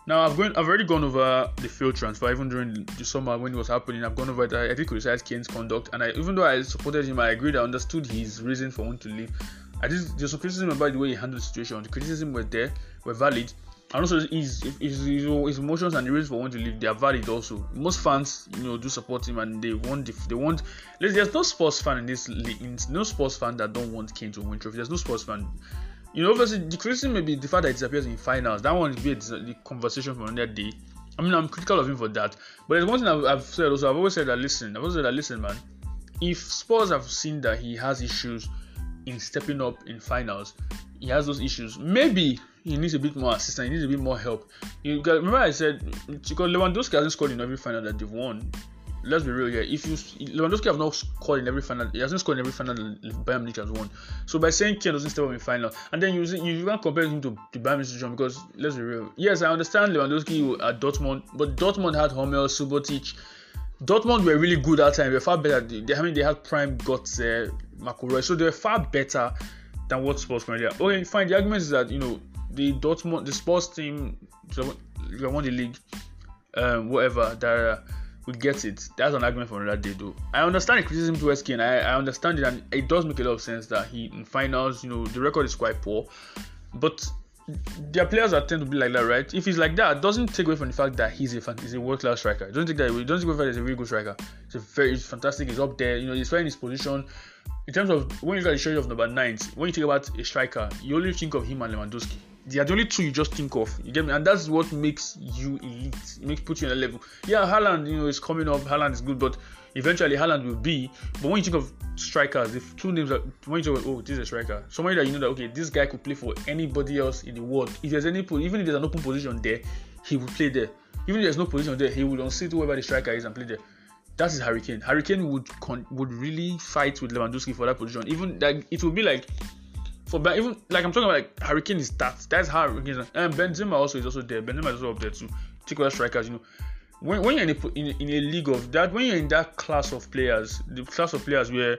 Speaker 1: Now I've gone, I've already gone over the field transfer even during the summer when it was happening. I've gone over it. I, I did criticize Kane's conduct, and I, even though I supported him, I agreed. I understood his reason for wanting to leave. I did there's some criticism about the way he handled the situation. The criticism were there, were valid, and also his, his, his, his emotions and the reasons for wanting to leave they are valid also. Most fans, you know, do support him and they want they want. There's no Spurs fan in this league. No Spurs fan that don't want Kane to win trophy. There's no Spurs fan you know, obviously, the criticism may be the fact that it disappears in finals. That one will be uh, the conversation for another day. I mean, I'm critical of him for that. But there's one thing I've, I've said also. I've always said that listen, I've always said that listen, man. If Spurs have seen that he has issues in stepping up in finals, he has those issues. Maybe he needs a bit more assistance. He needs a bit more help. You got, remember I said because Lewandowski hasn't scored in every final that they've won let's be real here. If you Lewandowski have not scored in every final, he hasn't scored in every final Bayern Munich has won. So by saying Kane doesn't step up in the final, and then you you can't compare him to the Bayern Munich because let's be real. Yes, I understand Lewandowski at Dortmund, but Dortmund had Hummels, Subotic. Dortmund were really good at that time. They were far better. They, I mean, they had prime guts, uh, McIlroy, so they were far better than what Spurs currently are. Okay, fine. The argument is that you know the Dortmund, the sports team, they won the league, um, whatever. That. We get it. That's an argument for another day, though. I understand the criticism towards Kane. I, I understand it, and it does make a lot of sense that he in finals, you know, the record is quite poor, but their players are tend to be like that, right? If he's like that, doesn't take away from the fact that he's a fan, he's a world class striker. Don't take that away. Don't take away that he's a really good striker. He's a very he's fantastic. He's up there. You know, he's in his position. In terms of when you got the shade of number nine, when you think about a striker, you only think of him and Lewandowski they are the only two you just think of. You get me? And that's what makes you elite. It makes put you in a level. Yeah, Haaland, you know, is coming up. Haaland is good, but eventually Haaland will be. But when you think of strikers, if two names are when you think, oh, this is a striker, somebody that you know that okay, this guy could play for anybody else in the world. If there's any, even if there's an open position there, he will play there. Even if there's no position there, he will unseat whoever the striker is and play there. That is Harry Kane. Hurricane would con- would really fight with Lewandowski for that position. Even like it would be like for but even like I'm talking about like Harry Kane is that. That's how Harry Kane and Benzema also is also there. Benzema is also up there too. Away strikers, you know. When, when you're in a, in, in a league of that, when you're in that class of players, the class of players where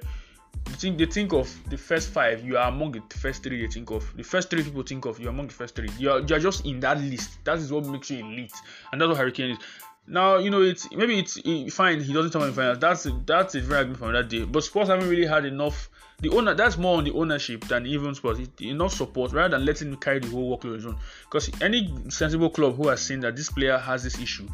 Speaker 1: they think they think of the first five, you are among the first three they think of. The first three people think of, you're among the first three. You're, you're just in that list. That is what makes you elite, and that's what Harry Kane is. Now you know it's maybe it's fine. He doesn't come in finals. That's that's a very argument from that day. But Spurs haven't really had enough. The owner that's more on the ownership than even Spurs. Enough support rather than letting him carry the whole workload his own. Because any sensible club who has seen that this player has this issue,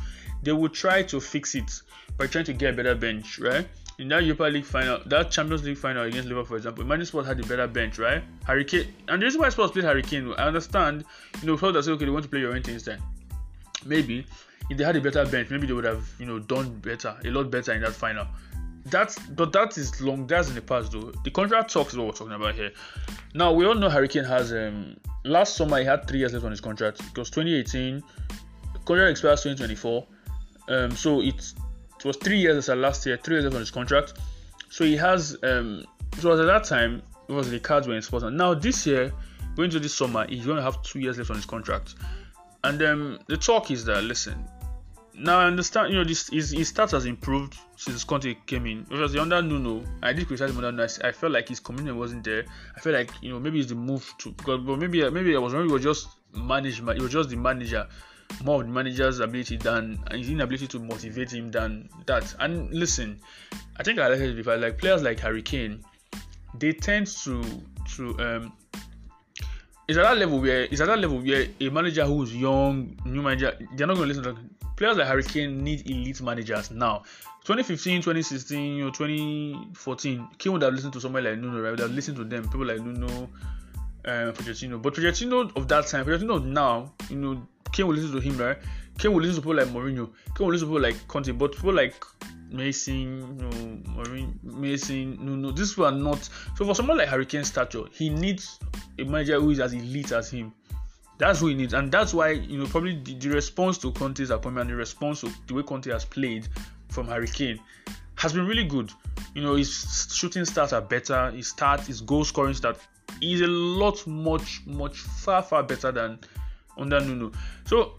Speaker 1: they will try to fix it by trying to get a better bench, right? In that Europa League final, that Champions League final against Liverpool, for example, Imagine Spurs had a better bench, right? Harry Kane, and the reason why Spurs played Harry Kane, I understand, you know, felt that okay, they want to play your Llorente instead. Maybe if they had a better bench, maybe they would have, you know, done better, a lot better in that final. That's but that is long. That's in the past, though. The contract talks is what we're talking about here. Now we all know Harry Kane has um last summer he had three years left on his contract because 2018 contract expires 2024. Um, so it, it was three years as a last year, three years left on his contract. So he has um, so at that time it was the cards were in Spurs. Now this year, going to this summer, he's going to have two years left on his contract. And um, the talk is that listen, now I understand, you know, this his, his stats has improved since Conte came in. The under Nuno, I did criticize him under Nuno. I felt like his commitment wasn't there. I felt like you know maybe it's the move to because but maybe maybe I was maybe it was just management. It was just the manager, more of the manager's ability than his inability to motivate him than that. And listen, I think I like it before. Like players like Harry Kane, they tend to to um it's at that level where it's at that level where a manager who's young, new manager, they're not going to listen to players like Harry Kane need elite managers now. 2015, 2016, you know, 2014, Kane would have listened to somebody like Nuno, right? Would have listened to them, people like Nuno, uh, Pochettino. But Pochettino of that time, Pochettino now, you know, Kane will listen to him, right? Kane will listen to people like Mourinho. Kane will listen to people like Conte. But people like Mason, you know, Mourinho, Mason, Nuno, these are not. So for someone like Harry Kane stature, he needs a manager who is as elite as him. That's what he needs, and that's why you know probably the, the response to Conte's appointment, the response to the way Conte has played from Harry Kane has been really good. You know, his shooting stats are better, his start, his goal scoring stat is a lot much much far far better than under Nuno. So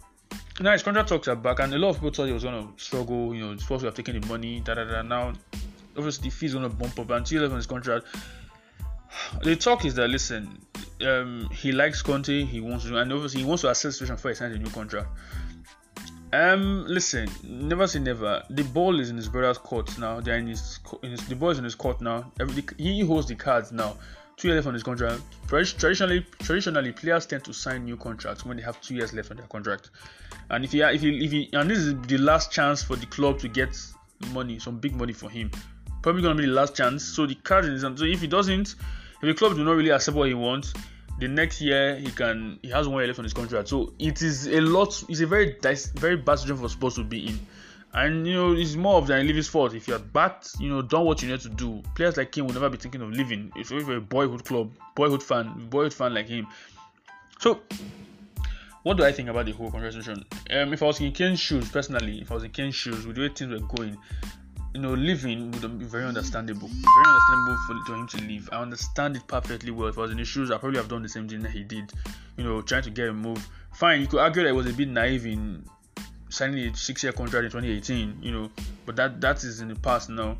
Speaker 1: now his contract talks are back, and a lot of people thought he was gonna struggle. You know, it's supposed to have taken the money, da da da. Now, obviously, the fees gonna bump up and until on his contract. The talk is that listen, um, he likes Conte, he wants to, and obviously he wants to assess the situation before he signs a new contract. Um, listen, never say never. The ball is in his brother's court now. They're in his, in his the ball is in his court now. Every, he holds the cards now. Two years left on his contract. Traditionally, traditionally, players tend to sign new contracts when they have two years left on their contract. And if he, if he, if he, and this is the last chance for the club to get money, some big money for him. Probably gonna be the last chance. So the card is, so if he doesn't, if the club do not really accept what he wants, the next year he can he has one year left on his contract. So it is a lot. It's a very very bad situation for Spurs to be in. And you know, it's more of than leaving fault. If you're backed, you know, done what you need to do. Players like him will never be thinking of leaving. If you're a boyhood club, boyhood fan, boyhood fan like him. So, what do I think about the whole conversation? Um, if I was in Kane's shoes, personally, if I was in Kane's shoes, with the way things were going, you know, leaving would be very understandable. Very understandable for, for him to leave. I understand it perfectly well. If I was in his shoes, I probably have done the same thing that he did. You know, trying to get a move. Fine, you could argue that it was a bit naive in signing a six-year contract in 2018. You know, but that that is in the past now.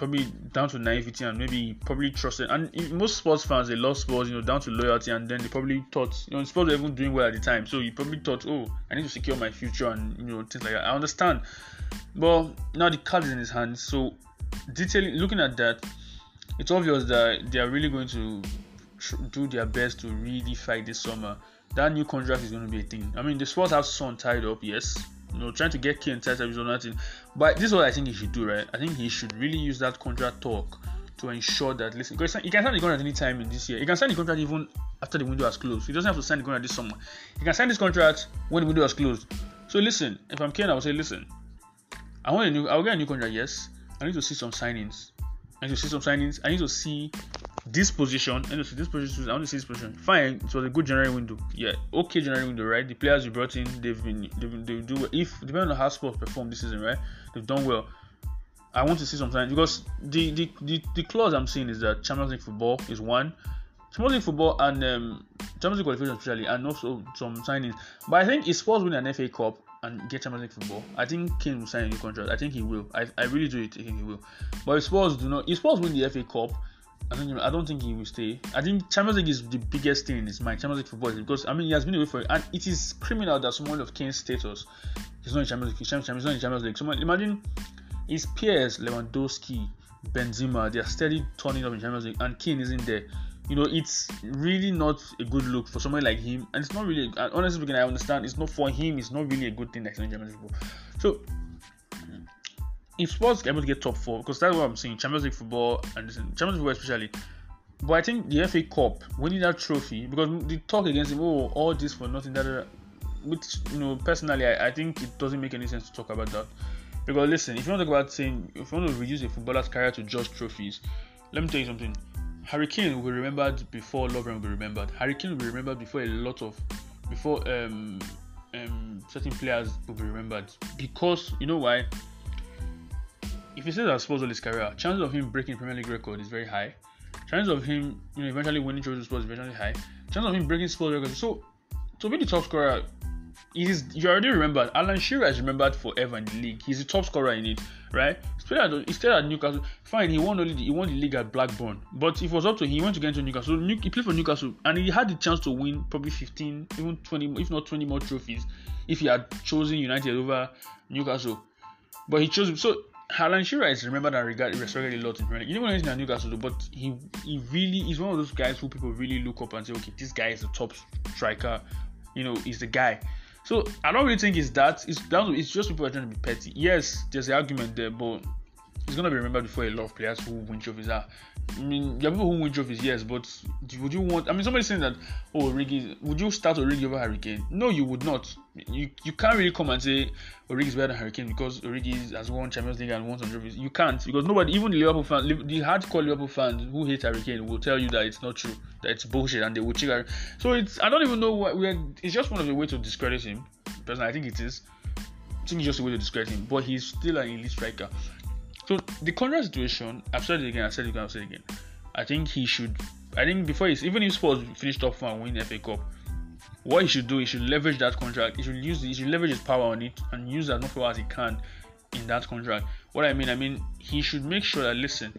Speaker 1: Probably down to naivety and maybe probably trusted. And most Spurs fans they love Spurs, you know, down to loyalty. And then they probably thought, you know, Spurs were even doing well at the time, so you probably thought, oh, I need to secure my future and you know things like that. I understand but now the card is in his hands. So detailing, looking at that, it's obvious that they are really going to tr- do their best to really fight this summer. That new contract is going to be a thing. I mean, the Spurs have Son tied up, yes. You know, trying to get Kane up is nothing. But this is what I think he should do, right? I think he should really use that contract talk to ensure that listen, because he can sign the contract any time in this year. He can sign the contract even after the window has closed. He doesn't have to sign the contract this summer. He can sign this contract when the window has closed. So listen, if I'm Kane, I would say listen. I want a new. I'll get a new contract. Yes, I need to see some signings. I need to see some signings. I need to see this position. See this position. I want to see this position. Fine, it was a good January window. Yeah, okay January window, right? The players you brought in, they've been, they've been, they do well. If depending on how Spurs perform this season, right? They've done well. I want to see some signings because the, the the the clause I'm seeing is that Champions League football is one. Champions League football and um, Champions League qualification especially, and also some signings. But I think if Spurs win an FA Cup and get Champions League football, I think Kane will sign a new contract. I think he will. I, I really do think he will. But if Spurs do not, if Spurs win the FA Cup, I don't, I don't think he will stay. I think Champions League is the biggest thing in his mind. Champions League football because I mean he has been away for it, and it is criminal that someone of Kane's status is not in Champions League. He's not in Champions League. Someone imagine his peers Lewandowski, Benzema, they are steady turning up in Champions League, and Kane isn't there you know, it's really not a good look for someone like him, and it's not really. Honestly speaking, I understand it's not for him. It's not really a good thing that that's in Champions League. So, if Spurs able to get top four, because that's what I'm saying, Champions League football and Champions League football especially. But I think the FA Cup, winning that trophy, because the talk against him, oh, all this for nothing, that, which you know, personally, I, I think it doesn't make any sense to talk about that. Because listen, if you want to talk about saying, if you want to reduce a footballer's career to just trophies, let me tell you something Harry Kane will be remembered before Lovren will be remembered. Harry Kane will be remembered before a lot of before um, um, certain players will be remembered because you know why. If he says that Spurs all his career, chances of him breaking Premier League record is very high. Chances of him, you know, eventually winning trophies Spurs is very high. Chances of him breaking Spurs record. So, to be the top scorer, is you already remembered. Alan Shearer is remembered forever in the league. He's the top scorer in it, right? He stayed at Newcastle. Fine, he won only the, he won the league at Blackburn, but it was up to him, he went to get into Newcastle. New, he played for Newcastle, and he had the chance to win probably 15, even 20, if not 20 more trophies, if he had chosen United over Newcastle. But he chose so. Alan Shearer is remembered and regarded respected a lot in Premier League. He didn't win anything at Newcastle, but he he really is one of those guys who people really look up and say, okay, this guy is the top striker. You know, he's the guy. So I don't really think it's that. It's down. It's just people are trying to be petty. Yes, there's an argument there, but he's gonna be remembered before a lot of players who win trophies are. I mean, there are people who win trophies, yes, but would you want? I mean, somebody saying that, oh, Origi, would you start Origi over Harry Kane? No, you would not. You you can't really come and say Origi is better than Harry Kane because Origi has won Champions League and won some trophies. You can't because nobody, even the Liverpool fans, the hardcore Liverpool fans who hate Harry Kane, will tell you that it's not true, that it's bullshit, and they will check. So it's I don't even know what we're. It's just one of the way to discredit him. Personally, I think it is. I think it's just a way to discredit him, but he's still an elite striker. So the contract situation, I've said it again, I said it again, I've said it again. I think he should. I think before he's even if Spurs finish top four and win FA Cup, what he should do, he should leverage that contract. He should use, he should leverage his power on it and use as much power as he can in that contract. What I mean, I mean, he should make sure that listen.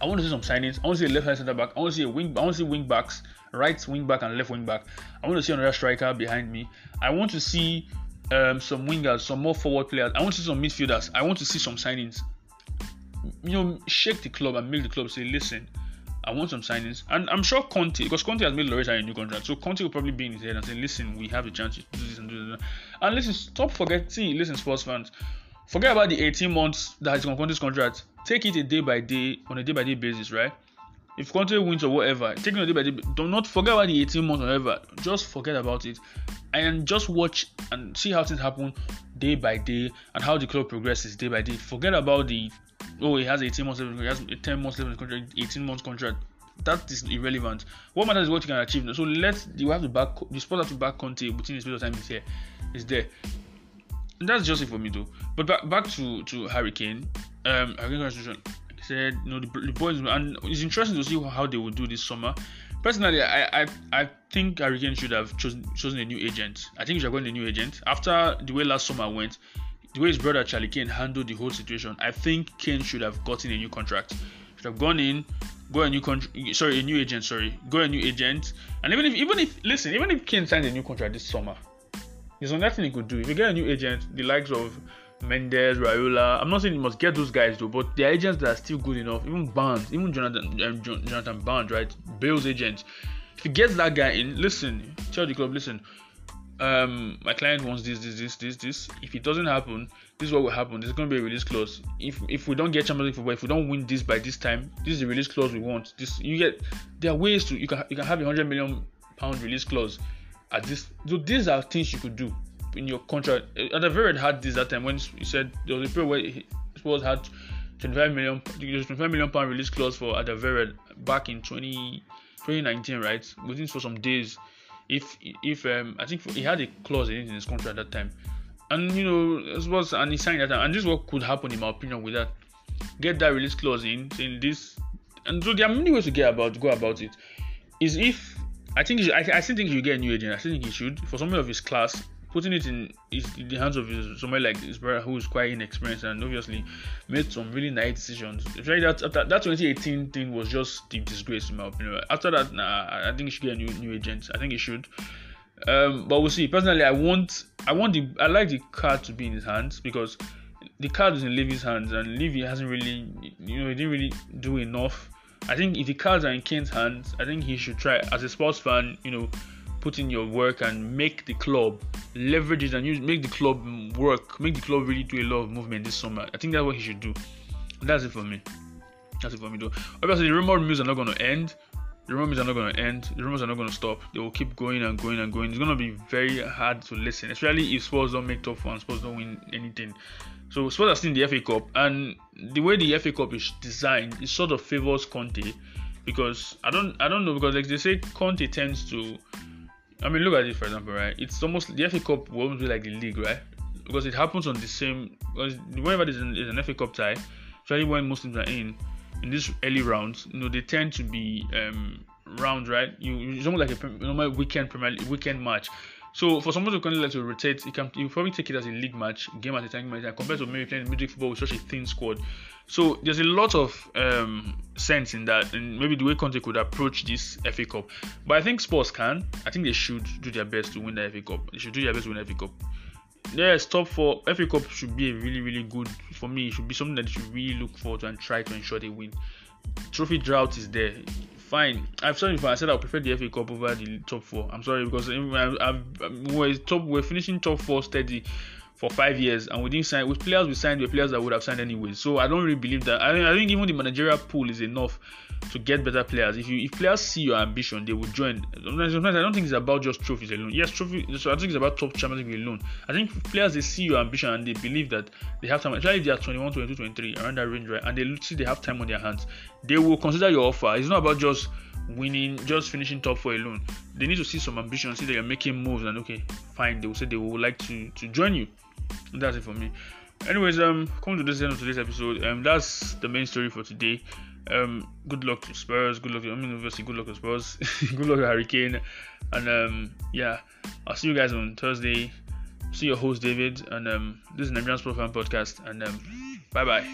Speaker 1: I want to see some signings. I want to see a left hand centre back. I want to see a wing. I want to see wing backs, right wing back and left wing back. I want to see another striker behind me. I want to see um, some wingers, some more forward players. I want to see some midfielders. I want to see some signings you know, shake the club and make the club say, listen, I want some signings. And I'm sure Conte, because Conte has made Lloris a new contract, so Conte will probably be in his head and say, listen, we have the chance to do this and do that. And listen, stop forgetting, listen, Spurs fans, forget about the 18 months that is on Conte's contract. Take it a day by day, on a day by day basis, right? If Conte wins or whatever, take it a day by day. Do not forget about the 18 months or whatever. Just forget about it. And just watch and see how things happen day by day and how the club progresses day by day. Forget about the oh, he has 18 months left, he has 10 months left in the contract, 18 months contract. That is irrelevant. What matters is what you can achieve. So let you have to back the sport have to back Conte within the space of time is here, is there. And that's just it for me though. But back back to to Harry Kane. Um, constitution. Like said, you know, the, the boys, and it's interesting to see how they will do this summer. Personally, I I, I think Harry Kane should have chosen chosen a new agent. I think he should have gotten a new agent after the way last summer went the way his brother Charlie Kane handled the whole situation, I think Kane should have gotten a new contract. Should have gone in, go a new contract. Sorry, a new agent. Sorry, go a new agent. And even if, even if, listen, even if Kane signs a new contract this summer, there's nothing he could do. If you get a new agent, the likes of Mendes, Raiola, I'm not saying you must get those guys though, but the agents that are still good enough, even Barnes, even Jonathan, um, Jonathan Barnes, right? Bale's agent. If he gets that guy in, listen, tell the club, listen, um, my client wants this, this, this, this, this. If it doesn't happen, this is what will happen. There's going to be a release clause. If if we don't get Champions League football, if we don't win this by this time, this is the release clause we want. This you get. There are ways to you can you can have a hundred million pound release clause at this. So these are things you could do in your contract. And I've very had this that time when he said there was a period where Spurs had 25 million 25 million pound release clause for Alderweireld back in 20, 2019, right? Within for some days if if um, I think he had a clause in in his contract at that time, and you know this was and he signed that time, and this is what could happen in my opinion with that. Get that release clause in saying this, and so there are many ways to get about go about it. is if I think I, I still think should get a new agent. I still think he should for somebody of his class. Putting it in, in the hands of somebody like his brother who is quite inexperienced and obviously made some really nice decisions. Especially that that, that 2018 thing was just the disgrace in my opinion. After that, nah, I think he should get a new new agent. I think he should. Um, but we'll see. Personally, I want I want the I like the card to be in his hands because the card is in Levy's hands and Levy hasn't really you know he didn't really do enough. I think if the cards are in Kane's hands, I think he should try as a Spurs fan, you know, put in your work and make the club leverage it and use make the club work, make the club really do a lot of movement this summer. I think that's what he should do. That's it for me. That's it for me though. Obviously the rumor news are not gonna end the rumors are not going to end. The rumors are not going to stop. They will keep going and going and going. It's going to be very hard to listen, especially if Spurs don't make top four and Spurs don't win anything. So Spurs are still in the FA Cup, and the way the FA Cup is designed, it sort of favors Conte because I don't, I don't know because like they say, Conte tends to. I mean, look at it for example, right? It's almost the FA Cup will almost be like the league, right? Because it happens on the same. Because whenever there's an, an FA Cup tie, especially when Muslims are in, in these early rounds, you know, they tend to be um, rounds, right? You it's almost like a normal weekend Premier weekend match. So for someone to of like to rotate, you can you probably take it as a league match, game at a time, match, compared to maybe playing midweek football with such a thin squad. So there's a lot of um, sense in that, and maybe the way Conte could approach this FA Cup. But I think Spurs can. I think they should do their best to win the FA Cup. They should do their best to win the FA Cup yes, top four FA Cup should be a really, really good for me. It should be something that you should really look forward to and try to ensure they win. Trophy drought is there. Fine. I've said before. I said I prefer the FA Cup over the top four. I'm sorry because I've, I've, we're top. We're finishing top four steady for five years, and we didn't sign with players we signed with players that would have signed anyway. So I don't really believe that. I, I think even the managerial pool is enough to get better players. If you if players see your ambition, they will join. Sometimes, I don't think it's about just trophies alone. Yes, trophy. So I think it's about top Champions League alone. I think players they see your ambition and they believe that they have time. Especially if they are 21, 22, 23 around that range, right? And they see they have time on their hands. They will consider your offer. It's not about just winning, just finishing top four alone. They need to see some ambition, see that you're making moves, and okay, fine. They will say they would like to to join you. That's it for me. Anyways, um, coming to this end of today's episode, um, that's the main story for today. Um, good luck to Spurs. Good luck. To, I mean, obviously, good luck to Spurs. [LAUGHS] good luck to Harry Kane. And um, yeah, I'll see you guys on Thursday. See your host David, and um, this is Nigerian Fan Podcast. And um, bye bye.